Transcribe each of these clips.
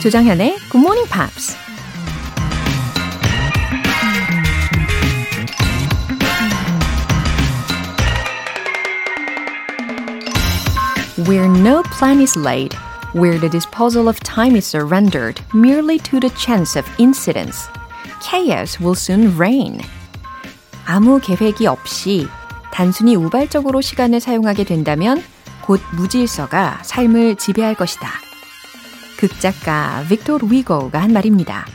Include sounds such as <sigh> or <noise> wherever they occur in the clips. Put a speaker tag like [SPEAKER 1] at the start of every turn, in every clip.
[SPEAKER 1] 조장현의 Good Morning Pops. Where no plan is laid, where the disposal of time is surrendered merely to the chance of incidents, chaos will soon reign. 아무 계획이 없이 단순히 우발적으로 시간을 사용하게 된다면 곧 무질서가 삶을 지배할 것이다. 극작가 빅토르 위고가 한 말입니다.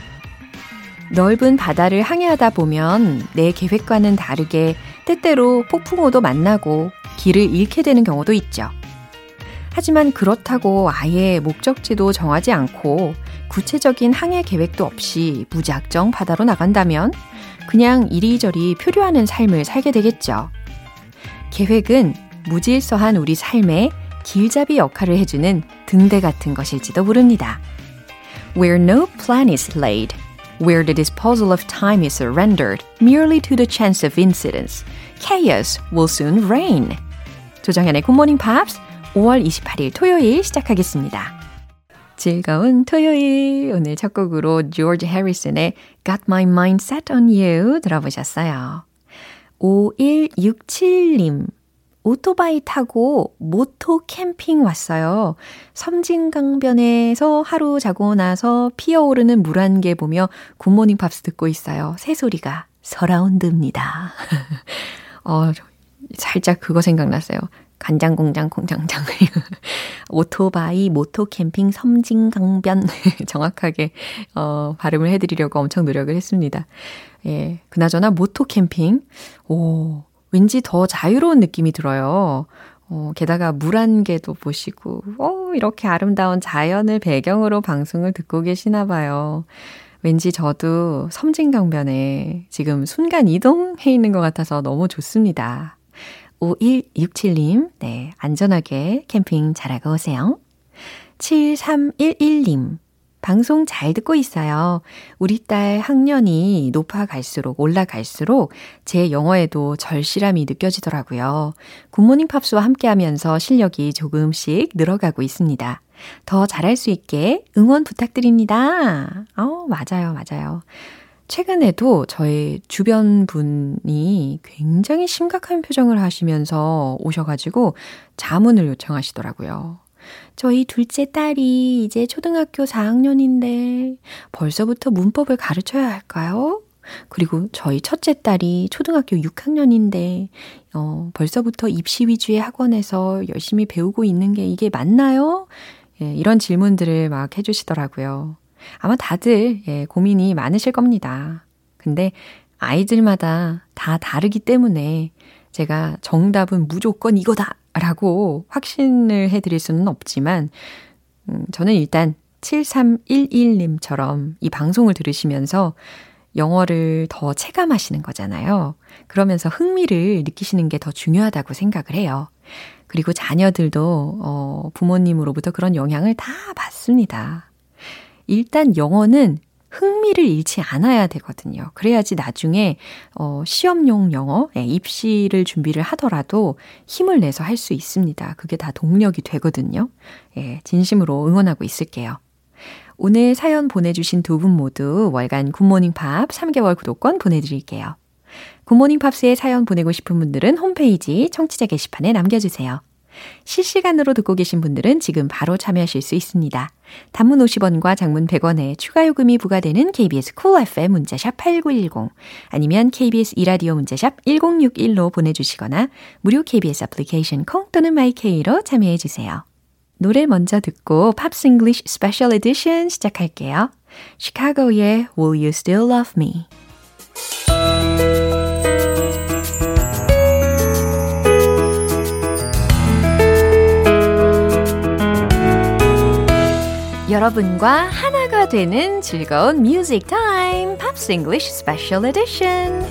[SPEAKER 1] 넓은 바다를 항해하다 보면 내 계획과는 다르게 때때로 폭풍우도 만나고 길을 잃게 되는 경우도 있죠. 하지만 그렇다고 아예 목적지도 정하지 않고 구체적인 항해 계획도 없이 무작정 바다로 나간다면 그냥 이리저리 표류하는 삶을 살게 되겠죠. 계획은 무질서한 우리 삶에 길잡이 역할을 해주는 등대 같은 것일지도 모릅니다. Where no plan is laid, where the disposal of time is surrendered merely to the chance of incidents, chaos will soon reign. 조정현의 Good Morning Pops 5월 28일 토요일 시작하겠습니다. 즐거운 토요일 오늘 첫 곡으로 조지 해리슨의 Got My Mind Set on You 들어보셨어요. 5167님 오토바이 타고 moto 캠핑 왔어요. 섬진강변에서 하루 자고 나서 피어오르는 물안개 보며 굿모닝 팝스 듣고 있어요. 새소리가 서라운드입니다. <laughs> 어, 살짝 그거 생각났어요. 간장 공장 공장장 <laughs> 오토바이 moto 캠핑 섬진강변 <laughs> 정확하게 어 발음을 해 드리려고 엄청 노력을 했습니다. 예. 그나저나 모토 캠핑 오 왠지 더 자유로운 느낌이 들어요. 어, 게다가 물한 개도 보시고, 어, 이렇게 아름다운 자연을 배경으로 방송을 듣고 계시나 봐요. 왠지 저도 섬진강변에 지금 순간 이동해 있는 것 같아서 너무 좋습니다. 5167님, 네, 안전하게 캠핑 잘하고 오세요. 7311님, 방송 잘 듣고 있어요. 우리 딸 학년이 높아갈수록 올라갈수록 제 영어에도 절실함이 느껴지더라고요. 굿모닝 팝스와 함께 하면서 실력이 조금씩 늘어가고 있습니다. 더 잘할 수 있게 응원 부탁드립니다. 어, 맞아요, 맞아요. 최근에도 저의 주변 분이 굉장히 심각한 표정을 하시면서 오셔가지고 자문을 요청하시더라고요. 저희 둘째 딸이 이제 초등학교 4학년인데 벌써부터 문법을 가르쳐야 할까요? 그리고 저희 첫째 딸이 초등학교 6학년인데, 어, 벌써부터 입시 위주의 학원에서 열심히 배우고 있는 게 이게 맞나요? 예, 이런 질문들을 막 해주시더라고요. 아마 다들, 예, 고민이 많으실 겁니다. 근데 아이들마다 다 다르기 때문에 제가 정답은 무조건 이거다! 라고 확신을 해드릴 수는 없지만, 음, 저는 일단 7311님처럼 이 방송을 들으시면서 영어를 더 체감하시는 거잖아요. 그러면서 흥미를 느끼시는 게 더 중요하다고 생각을 해요. 그리고 자녀들도, 어, 부모님으로부터 그런 영향을 다 받습니다. 일단 영어는 흥미를 잃지 않아야 되거든요. 그래야지 나중에 어, 시험용 영어, 예, 입시를 준비를 하더라도 힘을 내서 할 수 있습니다. 그게 다 동력이 되거든요. 예, 진심으로 응원하고 있을게요. 오늘 사연 보내주신 두 분 모두 월간 굿모닝 팝 3개월 구독권 보내드릴게요. 굿모닝 팝스에 사연 보내고 싶은 분들은 홈페이지 청취자 게시판에 남겨주세요. 실시간으로 듣고 계신 분들은 지금 바로 참여하실 수 있습니다. 단문 50원과 장문 100원에 추가 요금이 부과되는 KBS Cool FM 문자샵 8910 아니면 KBS 2라디오 문자샵 1061로 보내주시거나 무료 KBS 애플리케이션 콩 또는 my K로 참여해 주세요. 노래 먼저 듣고 Pops English Special Edition 시작할게요. 시카고의 Will You Still Love Me 여러분과 하나가 되는 즐거운 music time Pops English Special Edition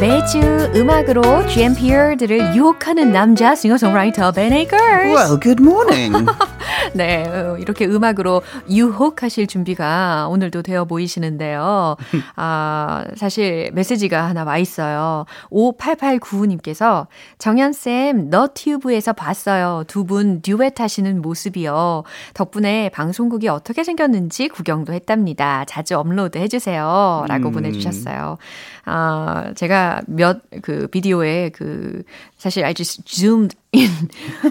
[SPEAKER 1] 매주 음악으로 GMPR들을 유혹하는 남자 싱어송라이터 Ben Akers.
[SPEAKER 2] Well, good morning. <laughs>
[SPEAKER 1] 네, 이렇게 음악으로 유혹하실 준비가 오늘도 되어 보이시는데요. <laughs> 아, 사실 메시지가 하나 와 있어요. 5889님께서 정연쌤, 너튜브에서 봤어요. 두 분 듀엣 하시는 모습이요. 덕분에 방송국이 어떻게 생겼는지 구경도 했답니다. 자주 업로드 해주세요. 라고 음. 보내주셨어요. 아, 제가 몇 그 비디오에 그 사실 I just zoomed in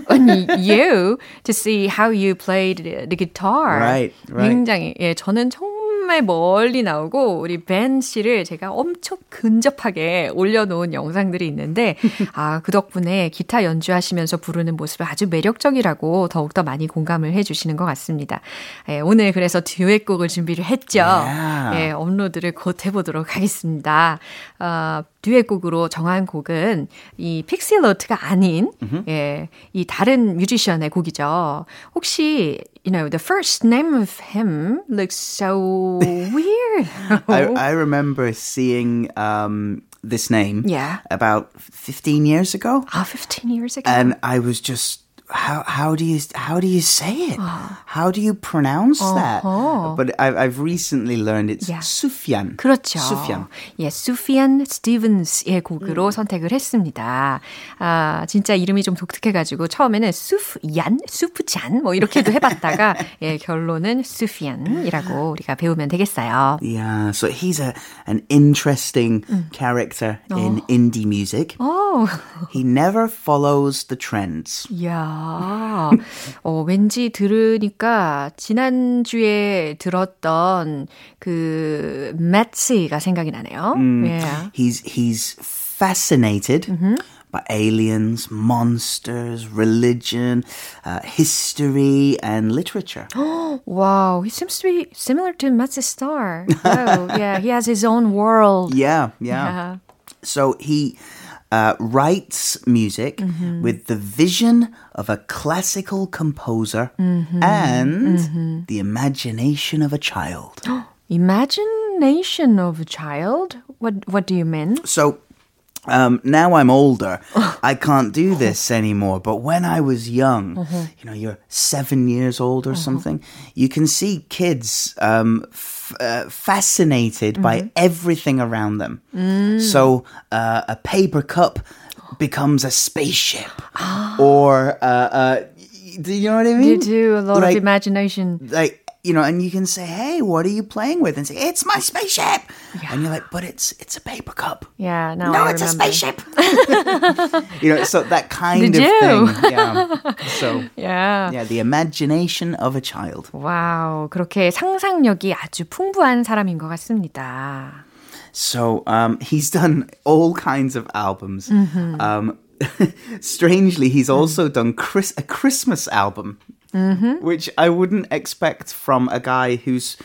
[SPEAKER 1] on you to see how you played the guitar.
[SPEAKER 2] Right, right.
[SPEAKER 1] 굉장히 예, 저는 정말 정말 멀리 나오고 우리 벤 씨를 제가 엄청 근접하게 올려놓은 영상들이 있는데 <laughs> 아, 그 덕분에 기타 연주하시면서 부르는 모습이 아주 매력적이라고 더욱더 많이 공감을 해주시는 것 같습니다. 예, 오늘 그래서 듀엣곡을 준비를 했죠. 예, 업로드를 곧 해보도록 하겠습니다. 어, 듀엣곡으로 정한 곡은 이 픽실로트가 아닌 mm-hmm. 예, 이 다른 뮤지션의 곡이죠. 혹시 you know the first name of him looks so weird.
[SPEAKER 2] I, I remember seeing um, this name
[SPEAKER 1] yeah.
[SPEAKER 2] about 15 years ago.
[SPEAKER 1] Ah, 15 years ago.
[SPEAKER 2] And I was just how how do you how do you say it? Uh, how do you pronounce uh-huh. that? But I've, I've recently learned it's yeah. Sufyan.
[SPEAKER 1] 그렇죠.
[SPEAKER 2] Sufyan.
[SPEAKER 1] 예, Sufyan Stevens의 곡으로 음. 선택을 했습니다. 아, 진짜 이름이 좀 독특해가지고 처음에는 수프얀, 수프잔 뭐 이렇게도 해봤다가 예, 결론은 Sufyan이라고 우리가 배우면 되겠어요.
[SPEAKER 2] Yeah, so he's a an interesting 음. character in 어. indie music.
[SPEAKER 1] Oh. <laughs>
[SPEAKER 2] He never follows the trends.
[SPEAKER 1] Yeah. 어, 왠지 들으니까 지난주에 들었던 그 매츠가 생각이 나네요.
[SPEAKER 2] Mm, yeah. He's he's fascinated mm-hmm. by aliens, monsters, religion, uh, history, and literature. <gasps>
[SPEAKER 1] wow, he seems to be similar to Matze Star. Oh, yeah, he has his own world.
[SPEAKER 2] Yeah, <laughs> yeah. yeah. So he uh, writes music mm-hmm. with the vision of a classical composer mm-hmm. and mm-hmm. the imagination of a child. <gasps>
[SPEAKER 1] imagination of a child? What What do you mean?
[SPEAKER 2] So um, now I'm older, <laughs> I can't do this <laughs> anymore. But when I was young, uh-huh. you know, you're seven years old or uh-huh. something, you can see kids um, uh, fascinated mm-hmm. by everything around them. Mm. So uh, a paper cup becomes a spaceship, <gasps> or uh, uh, do you know what I mean?
[SPEAKER 1] You do a lot like, of imagination.
[SPEAKER 2] Like you know, and you can say, "Hey, what are you playing with?" And say, "It's my spaceship," yeah. and you're like, "But it's it's a paper cup."
[SPEAKER 1] Yeah, no,
[SPEAKER 2] no,
[SPEAKER 1] I
[SPEAKER 2] it's
[SPEAKER 1] remember.
[SPEAKER 2] a spaceship. <laughs> you know, so that kind Did of you? thing. <laughs> Yeah. So
[SPEAKER 1] yeah,
[SPEAKER 2] yeah, the imagination of a child.
[SPEAKER 1] Wow, 그렇게 상상력이 아주 풍부한 사람인 것 같습니다.
[SPEAKER 2] So um, he's done all kinds of albums. Mm-hmm. Um, <laughs> strangely, he's also done Chris- a Christmas album mm-hmm. which I wouldn't expect from a guy who's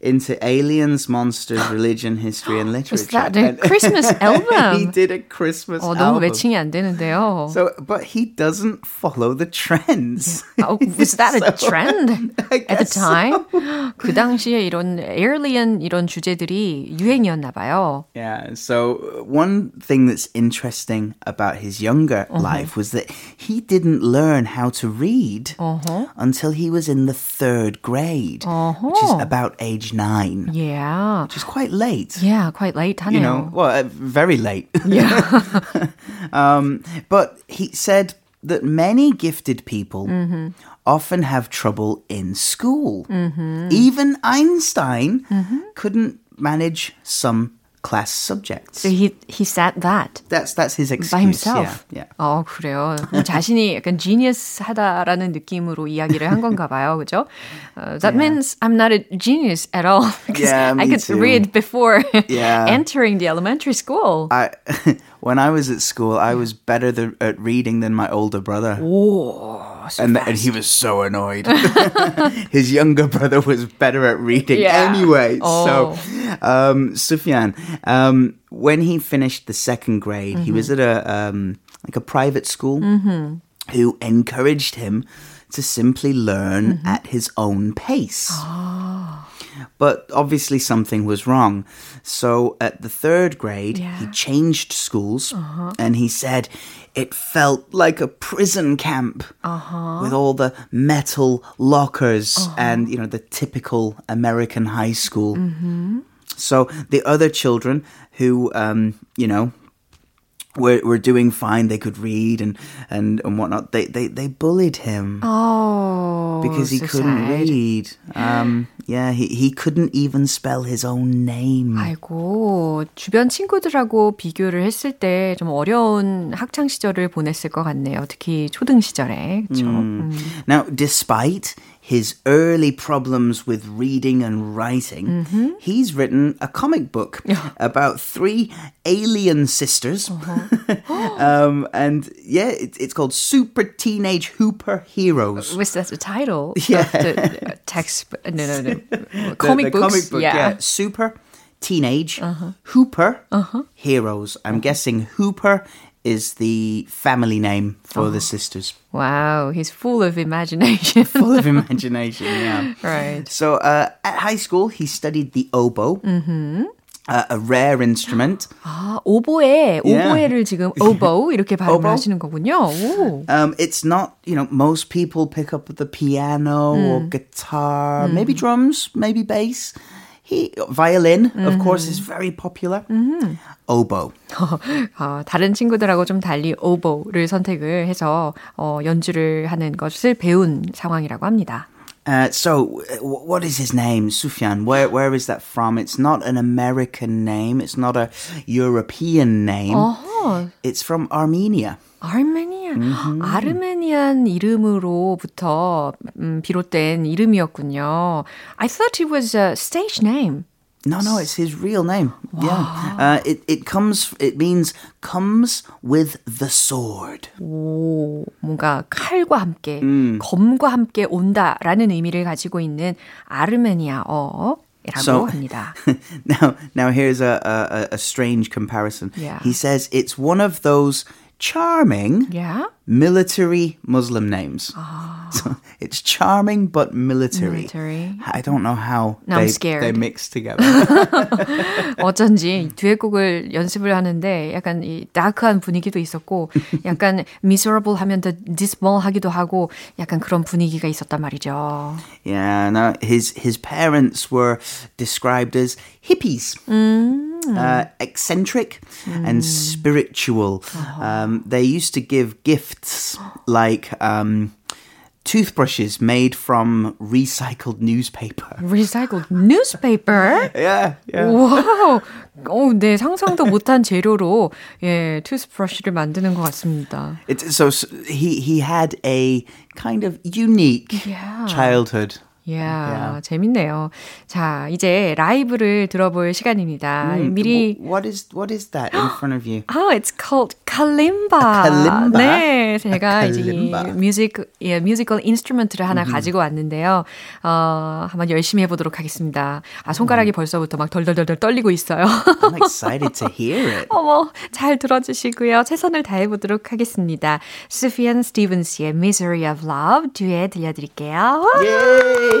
[SPEAKER 2] into aliens, monsters, <gasps> religion, history, and <gasps> literature.
[SPEAKER 1] Was that a <laughs> Christmas album?
[SPEAKER 2] he did a Christmas
[SPEAKER 1] 어,
[SPEAKER 2] 너무
[SPEAKER 1] album. 매칭이 안 되는데요.
[SPEAKER 2] So, but he doesn't follow the trends.
[SPEAKER 1] Oh, <laughs> was that so, a trend <laughs> at the time? So. <gasps> 그 당시에 이런 alien 이런 주제들이 유행이었나 봐요.
[SPEAKER 2] Yeah. So one thing that's interesting about his younger uh-huh. life was that he didn't learn how to read uh-huh. until he was in the third grade, uh-huh. which is about age nine.
[SPEAKER 1] Yeah.
[SPEAKER 2] Which is quite late.
[SPEAKER 1] Yeah, quite late,
[SPEAKER 2] You know, well, uh, very late.
[SPEAKER 1] Yeah. <laughs>
[SPEAKER 2] um, but he said that many gifted people mm-hmm. often have trouble in school. Mm-hmm. Even Einstein mm-hmm. couldn't manage some class subjects.
[SPEAKER 1] So he he said that.
[SPEAKER 2] That's that's his excuse.
[SPEAKER 1] By himself.
[SPEAKER 2] Yeah. yeah.
[SPEAKER 1] 어 그래요. 자신이 약간 genius하다라는 느낌으로 이야기를 한 건가 봐요, 그죠? Uh, that yeah. means I'm not a genius at all <laughs> because
[SPEAKER 2] yeah,
[SPEAKER 1] I could
[SPEAKER 2] too.
[SPEAKER 1] read before <laughs>
[SPEAKER 2] yeah.
[SPEAKER 1] entering the elementary school.
[SPEAKER 2] I <laughs> when I was at school, I was better than, at reading than my older brother.
[SPEAKER 1] Oh, so
[SPEAKER 2] and, and, he was so annoyed. <laughs> <laughs> His younger brother was better at reading
[SPEAKER 1] yeah.
[SPEAKER 2] anyway.
[SPEAKER 1] Oh.
[SPEAKER 2] So, um, Sufyan, um, when he finished the second grade, mm-hmm. he was mm-hmm. at a um, like a private school mm-hmm. who encouraged him to simply learn mm-hmm. at his own pace.
[SPEAKER 1] Oh.
[SPEAKER 2] But obviously something was wrong. So at the third grade,
[SPEAKER 1] Yeah.
[SPEAKER 2] he changed schools uh-huh. and he said it felt like a prison camp uh-huh. with all the metal lockers uh-huh. and, you know, the typical American high school. Mm-hmm. So the other children who, um, you know, were, were doing fine, they could read and, and, and whatnot, they, they, they bullied him
[SPEAKER 1] Oh,
[SPEAKER 2] because he
[SPEAKER 1] so
[SPEAKER 2] couldn't
[SPEAKER 1] sad.
[SPEAKER 2] read. Um, yeah, he, he couldn't even spell his own name.
[SPEAKER 1] 아이고, 주변 친구들하고 비교를 했을 때 좀 어려운 학창 시절을 보냈을 것 같네요. 특히 초등 시절에. 그렇죠?
[SPEAKER 2] Now, despite his early problems with reading and writing, mm-hmm. he's written a comic book about three alien sisters. Uh-huh. <laughs> <gasps> um, and yeah, it, it's called Super Teenage Hooper Heroes.
[SPEAKER 1] Uh, was that the title
[SPEAKER 2] Yeah.
[SPEAKER 1] the uh, text? <laughs> Uh, no, no,
[SPEAKER 2] no.
[SPEAKER 1] Comic
[SPEAKER 2] the
[SPEAKER 1] books.
[SPEAKER 2] comic book, yeah. Super Teenage uh-huh. Hooper uh-huh. Heroes. I'm guessing Hooper is the family name for the sisters.
[SPEAKER 1] Wow, he's full of imagination. <laughs>
[SPEAKER 2] Full of imagination, <laughs> yeah.
[SPEAKER 1] right.
[SPEAKER 2] So uh, at high school, he studied the oboe, uh, a rare instrument.
[SPEAKER 1] 아, 오보에,
[SPEAKER 2] Yeah.
[SPEAKER 1] 오보에를 지금 오보 이렇게 발음을
[SPEAKER 2] 오보?
[SPEAKER 1] 하시는 거군요. 오.
[SPEAKER 2] Um, it's not, you know, most people pick up the piano or guitar, maybe drums, maybe bass. He violin, of course, is very popular. Oboe. <laughs>
[SPEAKER 1] 어, 다른 친구들하고 좀 달리 오보를 선택을 해서 어, 연주를 하는 것을 배운 상황이라고 합니다.
[SPEAKER 2] Uh, so, uh, wh- what is his name, Sufyan? Where where is that from? It's not an American name. It's not a European name.
[SPEAKER 1] 어허,
[SPEAKER 2] It's from Armenia.
[SPEAKER 1] 아르메니아, 아르메니안 이름으로부터 음, 비롯된 이름이었군요. I thought it was a stage name.
[SPEAKER 2] No, no, it's his real name. Yeah. Uh, it it comes. It means comes with the sword.
[SPEAKER 1] 오, 뭔가 칼과 함께, 검과 함께 온다라는 의미를 가지고 있는 아르메니아어라고
[SPEAKER 2] So-
[SPEAKER 1] 합니다.
[SPEAKER 2] now, now here's a, a a strange comparison.
[SPEAKER 1] Yeah.
[SPEAKER 2] He says it's one of those charming
[SPEAKER 1] Yeah?
[SPEAKER 2] military Muslim names. <laughs> So it's charming but military.
[SPEAKER 1] Military.
[SPEAKER 2] I don't know how
[SPEAKER 1] Now I'm
[SPEAKER 2] they,
[SPEAKER 1] scared.
[SPEAKER 2] they mix together. <laughs>
[SPEAKER 1] 어쩐지 <laughs> 듀엣곡을 연습을 하는데 약간 이 다크한 분위기도 있었고 약간 miserable 하면 더 dismal 하기도 하고 약간 그런 분위기가 있었단 말이죠.
[SPEAKER 2] Yeah, no, his his parents were described as hippies, uh, eccentric and spiritual. Um, they used to give gifts like um, toothbrushes made from recycled newspaper. <laughs>
[SPEAKER 1] Recycled newspaper?
[SPEAKER 2] Yeah, yeah.
[SPEAKER 1] 와우. 어, 네, 상상도 못한 재료로 예, 투스브러쉬를 만드는 것 같습니다.
[SPEAKER 2] It's, so, s he he had a kind of unique
[SPEAKER 1] Yeah.
[SPEAKER 2] childhood.
[SPEAKER 1] 이야,
[SPEAKER 2] Yeah.
[SPEAKER 1] 재밌네요. 자, 이제 라이브를 들어볼 시간입니다. 미리
[SPEAKER 2] Wh- What is what is that in front of you? <gasps>
[SPEAKER 1] Oh, it's called kalimba.
[SPEAKER 2] kalimba?
[SPEAKER 1] 네, 제가 이제 이
[SPEAKER 2] kalimba.
[SPEAKER 1] 뮤직, 예, musical instrument를 하나 가지고 왔는데요. 어, 한번 열심히 해 보도록 하겠습니다. 아, 손가락이 벌써부터 막 덜덜덜덜 떨리고 있어요.
[SPEAKER 2] I'm excited to hear it. <laughs>
[SPEAKER 1] 어머, 잘 들어 주시고요. 최선을 다해 보도록 하겠습니다. Sufjan Stevens의 Mystery of Love 뒤에 들려 드릴게요.
[SPEAKER 2] Yay!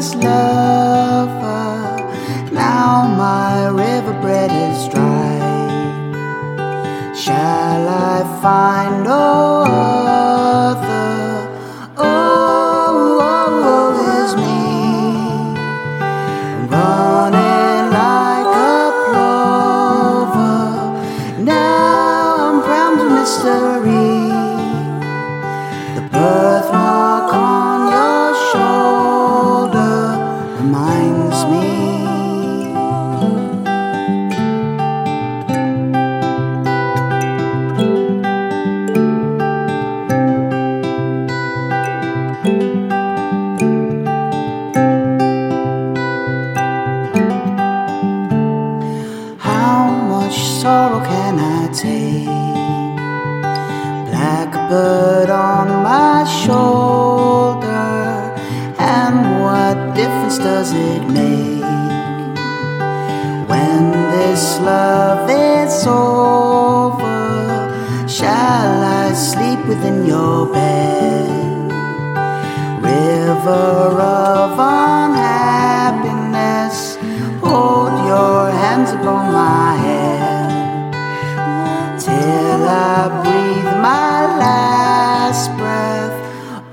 [SPEAKER 2] Alexander's lover, now my river bread is dry. Shall I find no River of unhappiness, hold your hands upon my head till I breathe my last breath.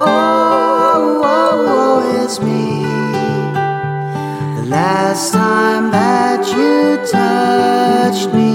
[SPEAKER 2] Oh, oh, oh, it's me. The last time that you touched me,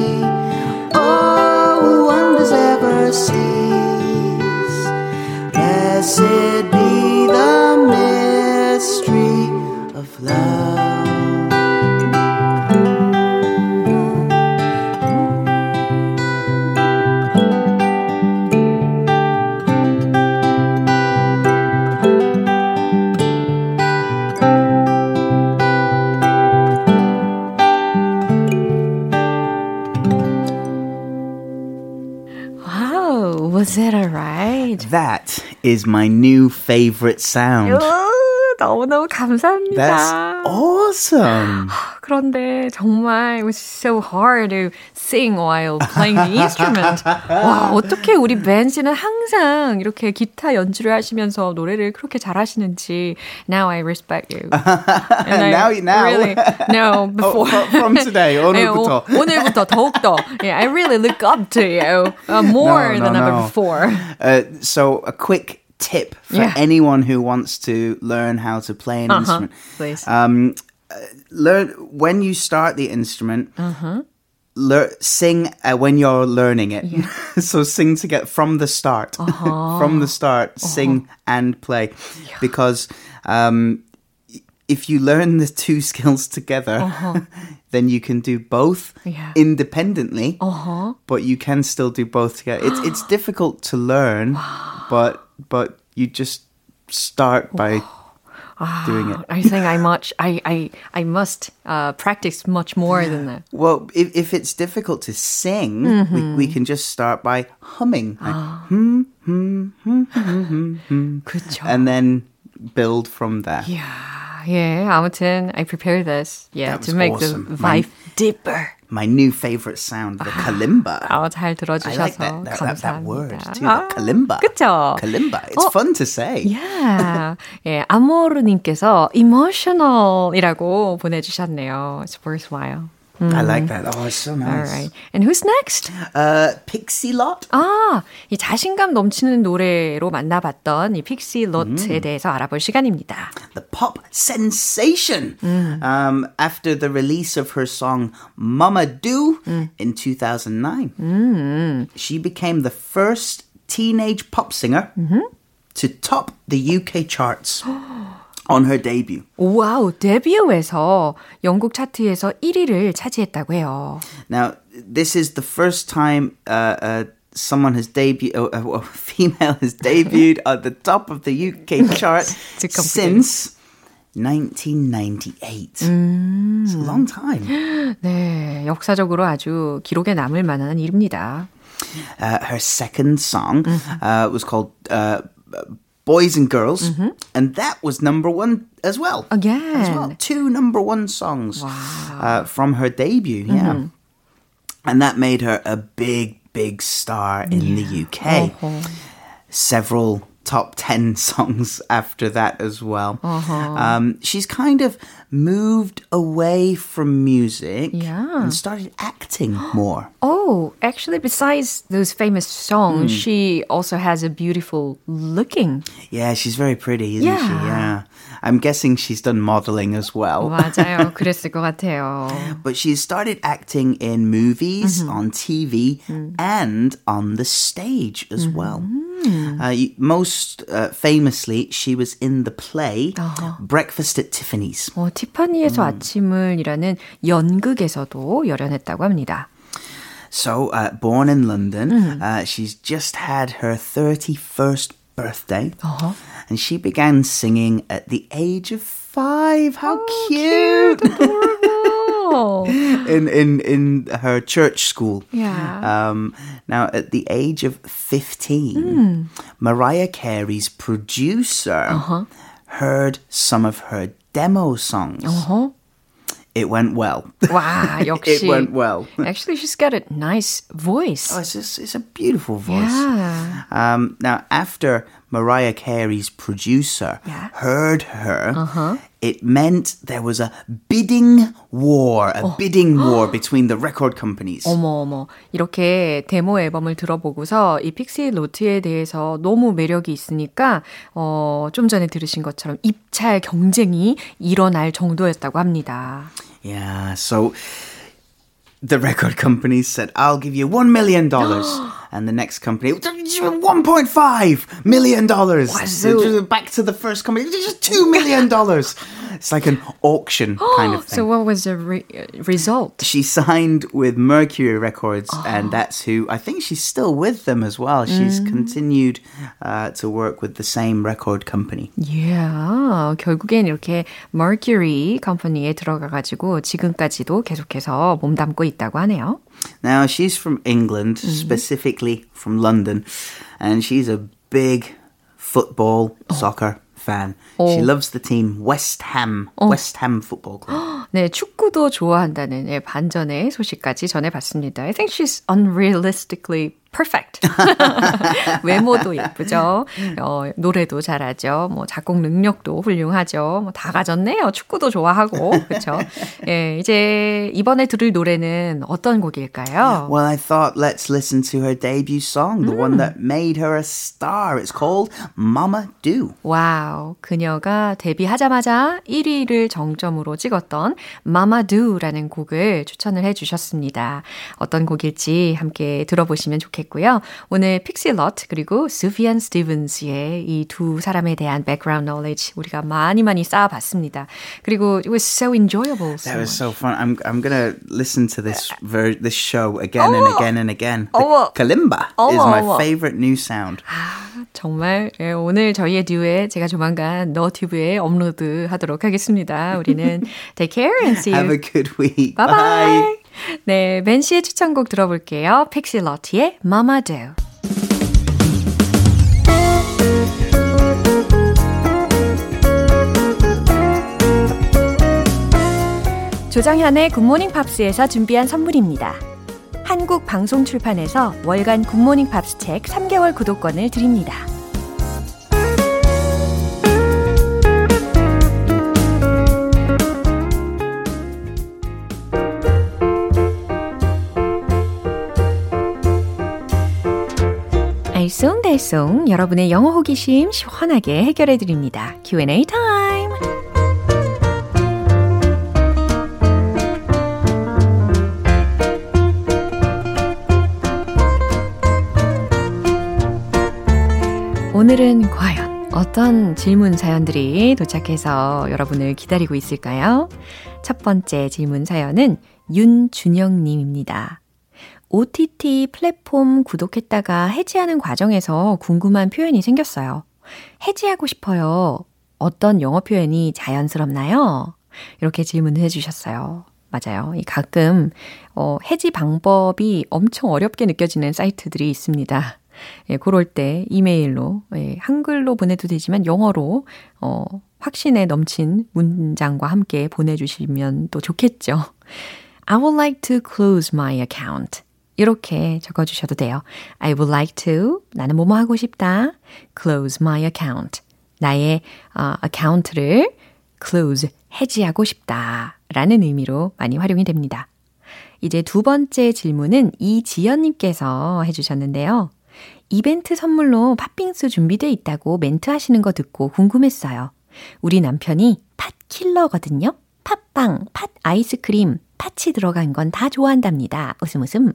[SPEAKER 1] was that alright?
[SPEAKER 2] That is my new favorite sound.
[SPEAKER 1] 너무너무 감사합니다.
[SPEAKER 2] That's awesome.
[SPEAKER 1] 그런데 정말 it was so hard to sing while playing the instrument. <laughs> 와, 어떻게 우리 벤 씨는 항상 이렇게 기타 연주를 하시면서 노래를 그렇게 잘하시는지 now I respect you. <laughs> And I
[SPEAKER 2] Now you- now?
[SPEAKER 1] really no <laughs> before
[SPEAKER 2] Oh, from- from today,
[SPEAKER 1] 네,
[SPEAKER 2] 오늘부터.
[SPEAKER 1] 오, 오늘부터 더욱더 yeah, I really look up to you uh, more
[SPEAKER 2] No, no,
[SPEAKER 1] than ever
[SPEAKER 2] no.
[SPEAKER 1] before.
[SPEAKER 2] Uh, so, a quick tip for
[SPEAKER 1] Yeah.
[SPEAKER 2] anyone who wants to learn how to play an
[SPEAKER 1] Uh-huh,
[SPEAKER 2] instrument.
[SPEAKER 1] please.
[SPEAKER 2] Um, uh, learn when you start the instrument.
[SPEAKER 1] Uh-huh.
[SPEAKER 2] Lear, sing uh, when you're learning it. <laughs> so sing to get from the start. <laughs>
[SPEAKER 1] Uh-huh.
[SPEAKER 2] from the start, sing and play, because um, if you learn the two <laughs> skills together, then you can do both
[SPEAKER 1] Uh-huh. Yeah.
[SPEAKER 2] independently.
[SPEAKER 1] Uh-huh.
[SPEAKER 2] But you can still do both together. It's it's <gasps> difficult to learn, but but you just start by <sighs> doing it.
[SPEAKER 1] I think I much I I I must uh, practice much more than that.
[SPEAKER 2] Well, if, if it's difficult to sing,
[SPEAKER 1] Mm-hmm.
[SPEAKER 2] we, we can just start by humming, like,
[SPEAKER 1] Ah. 그렇죠.
[SPEAKER 2] and then build from there.
[SPEAKER 1] Yeah, yeah. 아무튼 I prepared this. Yeah,
[SPEAKER 2] That
[SPEAKER 1] to
[SPEAKER 2] was
[SPEAKER 1] make
[SPEAKER 2] awesome.
[SPEAKER 1] the vibe deeper.
[SPEAKER 2] My new favorite sound, the kalimba.
[SPEAKER 1] 아, 잘
[SPEAKER 2] I
[SPEAKER 1] 들어주셔서
[SPEAKER 2] like that, that, that, that word too,
[SPEAKER 1] 아,
[SPEAKER 2] the kalimba.
[SPEAKER 1] 그쵸?
[SPEAKER 2] Kalimba. It's
[SPEAKER 1] 어,
[SPEAKER 2] fun to say.
[SPEAKER 1] Yeah. 예, 아모르님께서 emotional이라고 보내주셨네요. It's worthwhile.
[SPEAKER 2] I like that. Oh, it's so
[SPEAKER 1] All
[SPEAKER 2] nice.
[SPEAKER 1] right. And who's next?
[SPEAKER 2] Uh, Pixie Lot.
[SPEAKER 1] 아, 이 자신감 넘치는 노래로 만나봤던 이 픽시 로트에 대해서 알아볼 시간입니다.
[SPEAKER 2] the pop sensation. Um, after the release of her song Mama Do in 2009, she became the first teenage pop singer to top the UK charts <gasps> on her debut.
[SPEAKER 1] 와우, 데뷔해서 영국 차트에서 1위를 차지했다고 해요.
[SPEAKER 2] Now, this is the first time uh, uh, someone has debuted, uh, uh, a <laughs> female has debuted at the top of the UK <laughs> chart
[SPEAKER 1] It's complicated.
[SPEAKER 2] since 1998. It's a long time. <gasps>
[SPEAKER 1] 네, 역사적으로 아주 기록에 남을 만한 일입니다.
[SPEAKER 2] Uh, her second song uh, was called uh, Boys and Girls, mm-hmm. and that was number one as well.
[SPEAKER 1] Again.
[SPEAKER 2] As well. Two number one songs uh, from her debut, yeah. Mm-hmm. And that made her a big, big star in the UK. Uh-huh. Several top <laughs> 10 songs after that as well. Um, she's kind of moved away from music
[SPEAKER 1] Yeah.
[SPEAKER 2] and started acting <gasps> more.
[SPEAKER 1] Oh, actually, besides those famous songs, she also has a beautiful looking.
[SPEAKER 2] Yeah, she's very pretty, isn't she?
[SPEAKER 1] Yeah.
[SPEAKER 2] Yeah. I'm guessing she's done modeling as well.
[SPEAKER 1] 맞아요. <laughs> 그랬을 것 같아요.
[SPEAKER 2] But she's started acting in movies, on TV, and on the stage as well. Uh, you- most uh, famously, she was in the play Breakfast at Tiffany's.
[SPEAKER 1] 어, 티파니에서 아침을이라는 연극에서도 열연했다고 합니다.
[SPEAKER 2] So, uh, born in London, uh, she's just had her 31st birthday, and she began singing at the age of five. How cute! <laughs> <laughs> in, in, in her church school.
[SPEAKER 1] Yeah.
[SPEAKER 2] Um, now, at the age of 15, mm. Mariah Carey's producer uh-huh. heard some of her demo songs. Uh-huh. It went well. Wow, <laughs>
[SPEAKER 1] 역시.
[SPEAKER 2] it went well.
[SPEAKER 1] Actually, she's got a nice voice.
[SPEAKER 2] Oh, it's, just, it's a beautiful voice.
[SPEAKER 1] Yeah.
[SPEAKER 2] Um, now, after Mariah Carey's producer
[SPEAKER 1] yeah.
[SPEAKER 2] heard her, uh-huh. It meant there was a bidding war, a bidding war between the record companies.
[SPEAKER 1] 어머 어머 이렇게 데모 앨범을 들어보고서 이 픽시 로트에 대해서 너무 매력이 있으니까 어, 좀 전에 들으신 것처럼 입찰 경쟁이 일어날 정도였다고 합니다.
[SPEAKER 2] Yeah, so the record companies said, I'll give you $1 million. and the next company, $1.5 million.
[SPEAKER 1] so-
[SPEAKER 2] Back to the first company, just $2 million. it's like an auction <gasps> kind of thing.
[SPEAKER 1] So what was the re- result?
[SPEAKER 2] she signed with Mercury Records, and that's who I think she's still with them as well. She's continued uh, to work with the same record company.
[SPEAKER 1] Yeah, 결국엔 이렇게 Mercury 컴퍼니에 들어가가지고 지금까지도 계속해서 몸담고 있다고 하네요.
[SPEAKER 2] Now, she's from England, specifically from London, and she's a big football, soccer fan. She loves the team West Ham, West Ham Football Club. <gasps>
[SPEAKER 1] 네, 축구도 좋아한다는 예, 반전의 소식까지 전해봤습니다. I think she's unrealistically perfect. <laughs> 외모도 예쁘죠. 어, 노래도 잘하죠. 뭐 작곡 능력도 훌륭하죠. 뭐 다 가졌네요. 축구도 좋아하고 그렇죠. <laughs> 예, 이제 이번에 들을 노래는 어떤 곡일까요?
[SPEAKER 2] Well, I thought let's listen to her debut song, the one that made her a star. It's called Mama Do.
[SPEAKER 1] 와우, 그녀가 데뷔하자마자 1위를 정점으로 찍었던 Mama Do라는 곡을 추천을 해 주셨습니다. 어떤 곡일지 함께 들어보시면 좋겠 고요. 오늘 픽시 러트 그리고 수피안 스티븐스의 이 두 사람에 대한 background knowledge 우리가 많이 많이 쌓아봤습니다. 그리고 it was so enjoyable.
[SPEAKER 2] That was so fun. I'm I'm gonna listen to this ver- this show again and again and again. The
[SPEAKER 1] 어머.
[SPEAKER 2] kalimba is my favorite new sound.
[SPEAKER 1] 정말 예, 오늘 저희의 듀엣 제가 조만간 너튜브에 업로드 하도록 하겠습니다. 우리는 take care and see you.
[SPEAKER 2] Have a good week.
[SPEAKER 1] Bye bye. 네, 벤 씨의 추천곡 들어볼게요. Pixie Lott의 Mama Do. 조정현의 굿모닝 팝스에서 준비한 선물입니다. 한국 방송 출판에서 월간 굿모닝 팝스 책 3개월 구독권을 드립니다. 알쏭달쏭 여러분의 영어 호기심 시원하게 해결해 드립니다. Q&A 타임. 오늘은 과연 어떤 질문 사연들이 도착해서 여러분을 기다리고 있을까요? 첫 번째 질문 사연은 윤준영 님입니다. OTT 플랫폼 구독했다가 해지하는 과정에서 궁금한 표현이 생겼어요. 해지하고 싶어요. 어떤 영어 표현이 자연스럽나요? 이렇게 질문을 해주셨어요. 맞아요. 이 가끔 어, 해지 방법이 엄청 어렵게 느껴지는 사이트들이 있습니다. 예, 그럴 때 이메일로, 예, 한글로 보내도 되지만 영어로, 어, 확신에 넘친 문장과 함께 보내주시면 또 좋겠죠. I would like to close my account. 이렇게 적어주셔도 돼요. I would like to, 나는 뭐뭐 하고 싶다. close my account. 나의 어, 어카운트를 close, 해지하고 싶다. 라는 의미로 많이 활용이 됩니다. 이제 두 번째 질문은 이지연님께서 해주셨는데요. 이벤트 선물로 팥빙수 준비돼 있다고 멘트 하시는 거 듣고 궁금했어요. 우리 남편이 팥킬러거든요. 팥빵, 팥 아이스크림, 팥이 들어간 건 다 좋아한답니다. 웃음 웃음.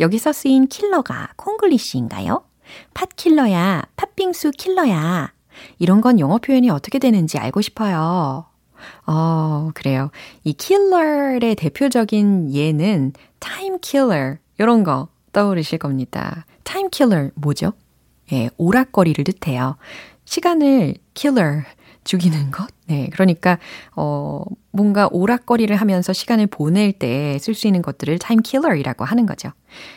[SPEAKER 1] 여기서 쓰인 킬러가 콩글리시인가요? 팥킬러야, 팥빙수 킬러야. 이런 건 영어 표현이 어떻게 되는지 알고 싶어요. 어, 그래요. 이 킬러의 대표적인 예는 time killer, 이런 거 떠오르실 겁니다. time killer 뭐죠? 예, 오락거리를 뜻해요. 시간을 killer, 죽이는 것? 네. 그러니까, 어, 뭔가 오락거리를 하면서 시간을 보낼 때 쓸 수 있는 것들을 time killer이라고 하는 거죠.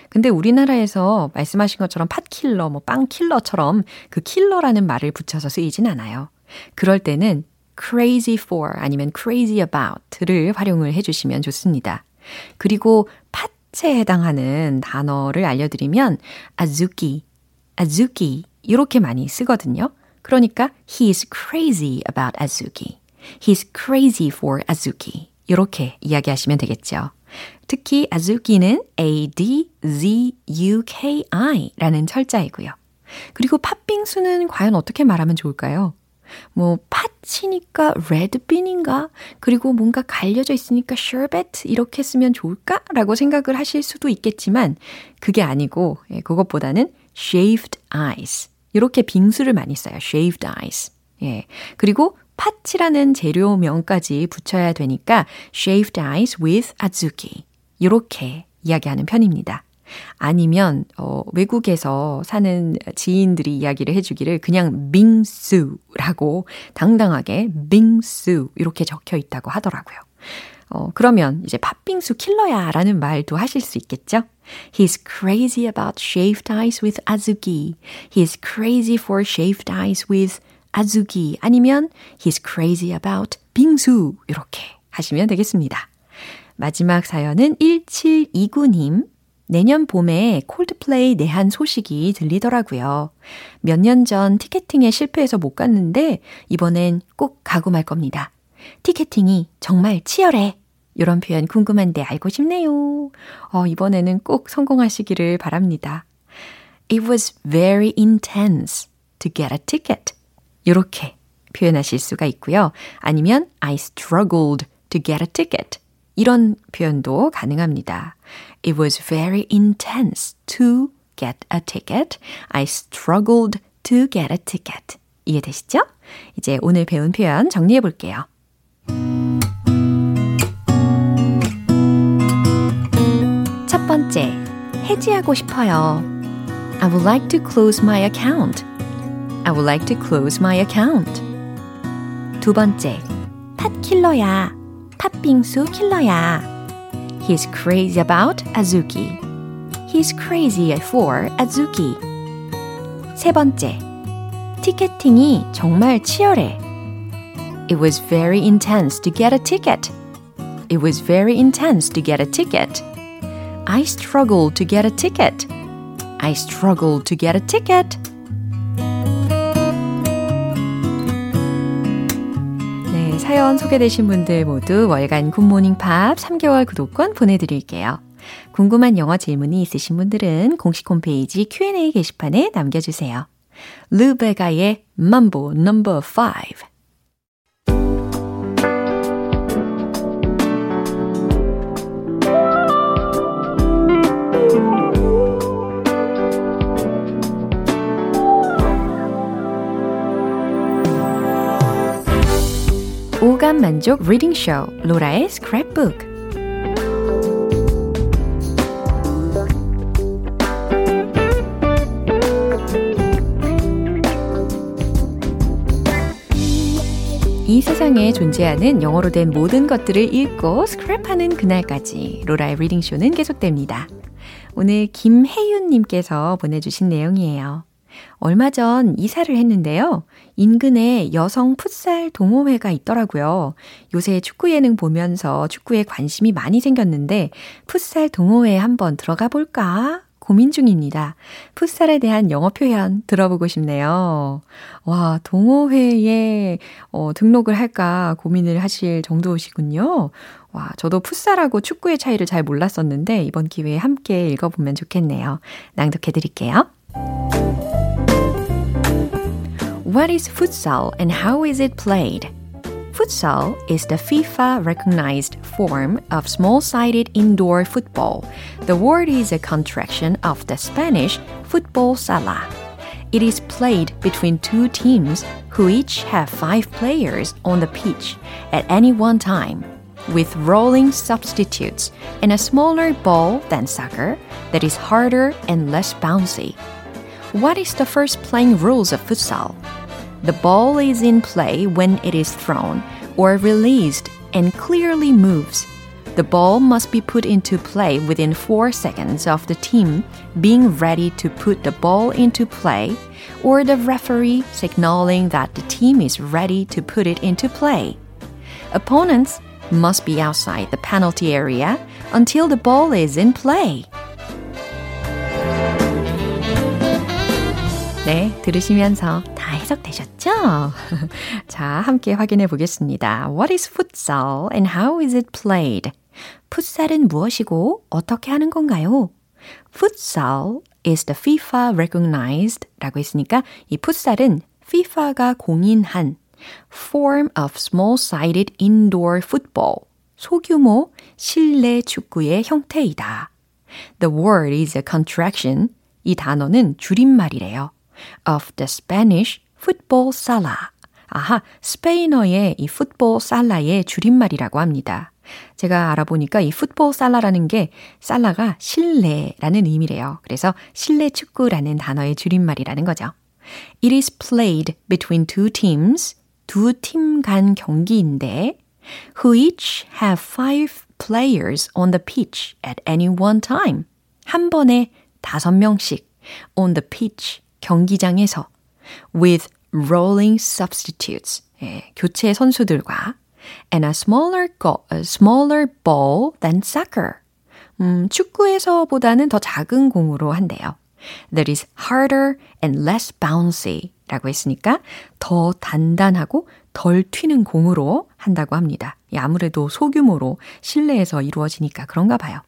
[SPEAKER 1] 근데 우리나라에서 말씀하신 것처럼 팥킬러, 뭐 빵킬러처럼 그 킬러라는 말을 붙여서 쓰이진 않아요. 그럴 때는 crazy for 아니면 crazy about를 활용을 해주시면 좋습니다. 그리고 팥에 해당하는 단어를 알려드리면 azuki, azuki 이렇게 많이 쓰거든요. 그러니까 he's crazy about Azuki. He's crazy for Azuki. 이렇게 이야기하시면 되겠죠. 특히 Azuki는 A-D-Z-U-K-I 라는 철자이고요. 그리고 팥빙수는 과연 어떻게 말하면 좋을까요? 뭐 팥이니까 레드빈인가? 그리고 뭔가 갈려져 있으니까 sherbet 이렇게 쓰면 좋을까? 라고 생각을 하실 수도 있겠지만 그게 아니고 예, 그것보다는 shaved ice 이렇게 빙수를 많이 써요. shaved ice. 예. 그리고 팥이라는 재료명까지 붙여야 되니까 shaved ice with azuki. 이렇게 이야기하는 편입니다. 아니면 어, 외국에서 사는 지인들이 이야기를 해주기를 그냥 빙수라고 당당하게 빙수 이렇게 적혀 있다고 하더라고요. 어, 그러면 이제 팥빙수 킬러야 라는 말도 하실 수 있겠죠? He's crazy about shaved ice with azuki. He's crazy for shaved ice with azuki. 아니면 he's crazy about 빙수. 이렇게 하시면 되겠습니다. 마지막 사연은 1729님. 내년 봄에 콜드플레이 내한 소식이 들리더라고요. 몇 년 전 티켓팅에 실패해서 못 갔는데 이번엔 꼭 가고 말 겁니다. 티켓팅이 정말 치열해. 이런 표현 궁금한데 알고 싶네요. 어, 이번에는 꼭 성공하시기를 바랍니다. It was very intense to get a ticket. 이렇게 표현하실 수가 있고요. 아니면 I struggled to get a ticket. 이런 표현도 가능합니다. It was very intense to get a ticket. I struggled to get a ticket. 이해되시죠? 이제 오늘 배운 표현 정리해 볼게요. 해지하고 싶어요. I would like to close my account. I would like to close my account. 두 번째, 팥킬러야. 팥빙수 킬러야. He's crazy about Azuki. He's crazy for Azuki. 세 번째, 티켓팅이 정말 치열해. It was very intense to get a ticket. It was very intense to get a ticket. I struggled to get a ticket. I struggled to get a ticket. 네, 사연 소개되신 분들 모두 월간 굿모닝 팝 3개월 구독권 보내드릴게요. 궁금한 영어 질문이 있으신 분들은 공식 홈페이지 Q&A 게시판에 남겨주세요. Lou Bega의 Mambo No. 5 오감 만족 reading 쇼 로라의 스크랩북 이 세상에 존재하는 영어로 된 모든 것들을 읽고 스크랩하는 그날까지 로라의 reading 쇼는 계속됩니다. 오늘 김혜윤 님께서 보내주신 내용이에요. 얼마 전 이사를 했는데요. 인근에 여성 풋살 동호회가 있더라고요. 요새 축구 예능 보면서 축구에 관심이 많이 생겼는데 풋살 동호회에 한번 들어가 볼까 고민 중입니다. 풋살에 대한 영어 표현 들어보고 싶네요. 와, 동호회에 어, 등록을 할까 고민을 하실 정도시군요. 와, 저도 풋살하고 축구의 차이를 잘 몰랐었는데 이번 기회에 함께 읽어보면 좋겠네요. 낭독해 드릴게요. What is futsal and how is it played? Futsal is the FIFA recognized form of small sided indoor football. The word is a contraction of the Spanish football sala. It is played between two teams who each have five players on the pitch at any one time, with rolling substitutes and a smaller ball than soccer that is harder and less bouncy. What is the first playing rules of futsal? The ball is in play when it is thrown or released and clearly moves. The ball must be put into play within 4 seconds of the team being ready to put the ball into play or the referee signaling that the team is ready to put it into play. Opponents must be outside the penalty area until the ball is in play. 네, 들으시면서 다 해석되셨죠? 자, 함께 확인해 보겠습니다. What is futsal and how is it played? 풋살은 무엇이고 어떻게 하는 건가요? Futsal is the FIFA recognized 라고 했으니까 이 풋살은 FIFA가 공인한 form of small-sided indoor football 소규모 실내 축구의 형태이다. The word is a contraction. 이 단어는 줄임말이래요. of the Spanish football sala. 아하, 스페인어의 이 풋볼 살라의 줄임말이라고 합니다. 제가 알아보니까 이 풋볼 살라라는 게 살라가 실내라는 의미래요. 그래서 실내 축구라는 단어의 줄임말이라는 거죠. It is played between two teams. 두 팀 간 경기인데 who each have five players on the pitch at any one time. 한 번에 다섯 명씩 on the pitch 경기장에서 with rolling substitutes 예, 교체 선수들과 and a smaller go, a smaller ball than soccer. 음, 축구에서보다는 더 작은 공으로 한대요. That is harder and less bouncy 라고 했으니까 더 단단하고 덜 튀는 공으로 한다고 합니다. 아무래도 소규모로 실내에서 이루어지니까 그런가 봐요.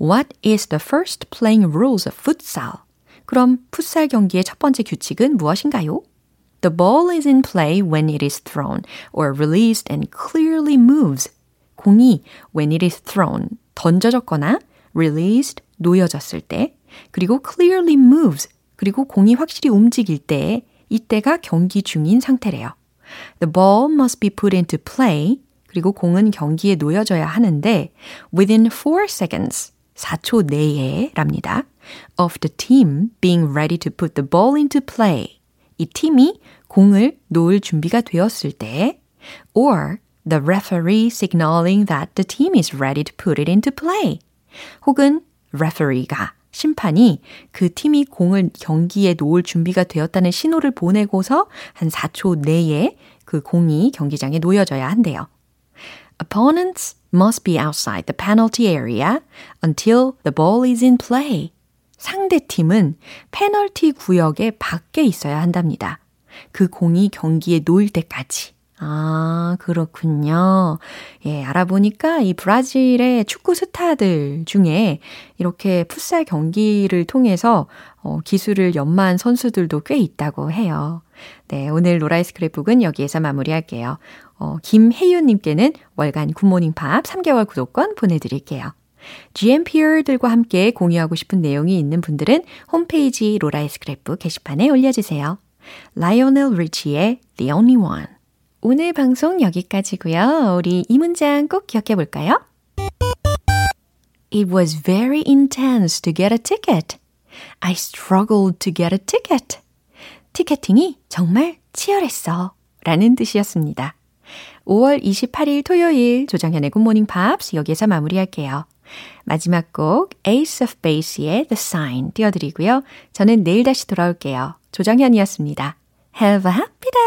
[SPEAKER 1] What is the first playing rules of futsal? 그럼 풋살 경기의 첫 번째 규칙은 무엇인가요? The ball is in play when it is thrown or released and clearly moves. 공이 when it is thrown 던져졌거나 released 놓여졌을 때 그리고 clearly moves 그리고 공이 확실히 움직일 때 이때가 경기 중인 상태래요. The ball must be put into play 그리고 공은 경기에 놓여져야 하는데 within 4 seconds 4초 내에 랍니다. Of the team being ready to put the ball into play. 이 팀이 공을 놓을 준비가 되었을 때 or the referee signaling that the team is ready to put it into play. 혹은 referee가 심판이 그 팀이 공을 경기에 놓을 준비가 되었다는 신호를 보내고서 한 4초 내에 그 공이 경기장에 놓여져야 한대요. Opponents must be outside the penalty area until the ball is in play. 상대 팀은 페널티 구역의 밖에 있어야 한답니다. 그 공이 경기에 놓일 때까지. 아, 그렇군요. 예, 알아보니까 이 브라질의 축구 스타들 중에 이렇게 풋살 경기를 통해서 어, 기술을 연마한 선수들도 꽤 있다고 해요. 네, 오늘 로라의 스크랩북은 여기에서 마무리할게요. 어, 김혜윤님께는 월간 굿모닝 팝 3개월 구독권 보내드릴게요. GMPR들과 함께 공유하고 싶은 내용이 있는 분들은 홈페이지 로라의 스크랩북 게시판에 올려주세요. 라이오넬 리치의 The Only One. 오늘 방송 여기까지고요. 우리 이 문장 꼭 기억해 볼까요? It was very intense to get a ticket. I struggled to get a ticket. 티켓팅이 정말 치열했어. 라는 뜻이었습니다. 5월 28일 토요일 조정현의 굿모닝 팝스 여기에서 마무리할게요. 마지막 곡 Ace of Base의 The Sign 띄워드리고요. 저는 내일 다시 돌아올게요. 조정현이었습니다. Have a happy day!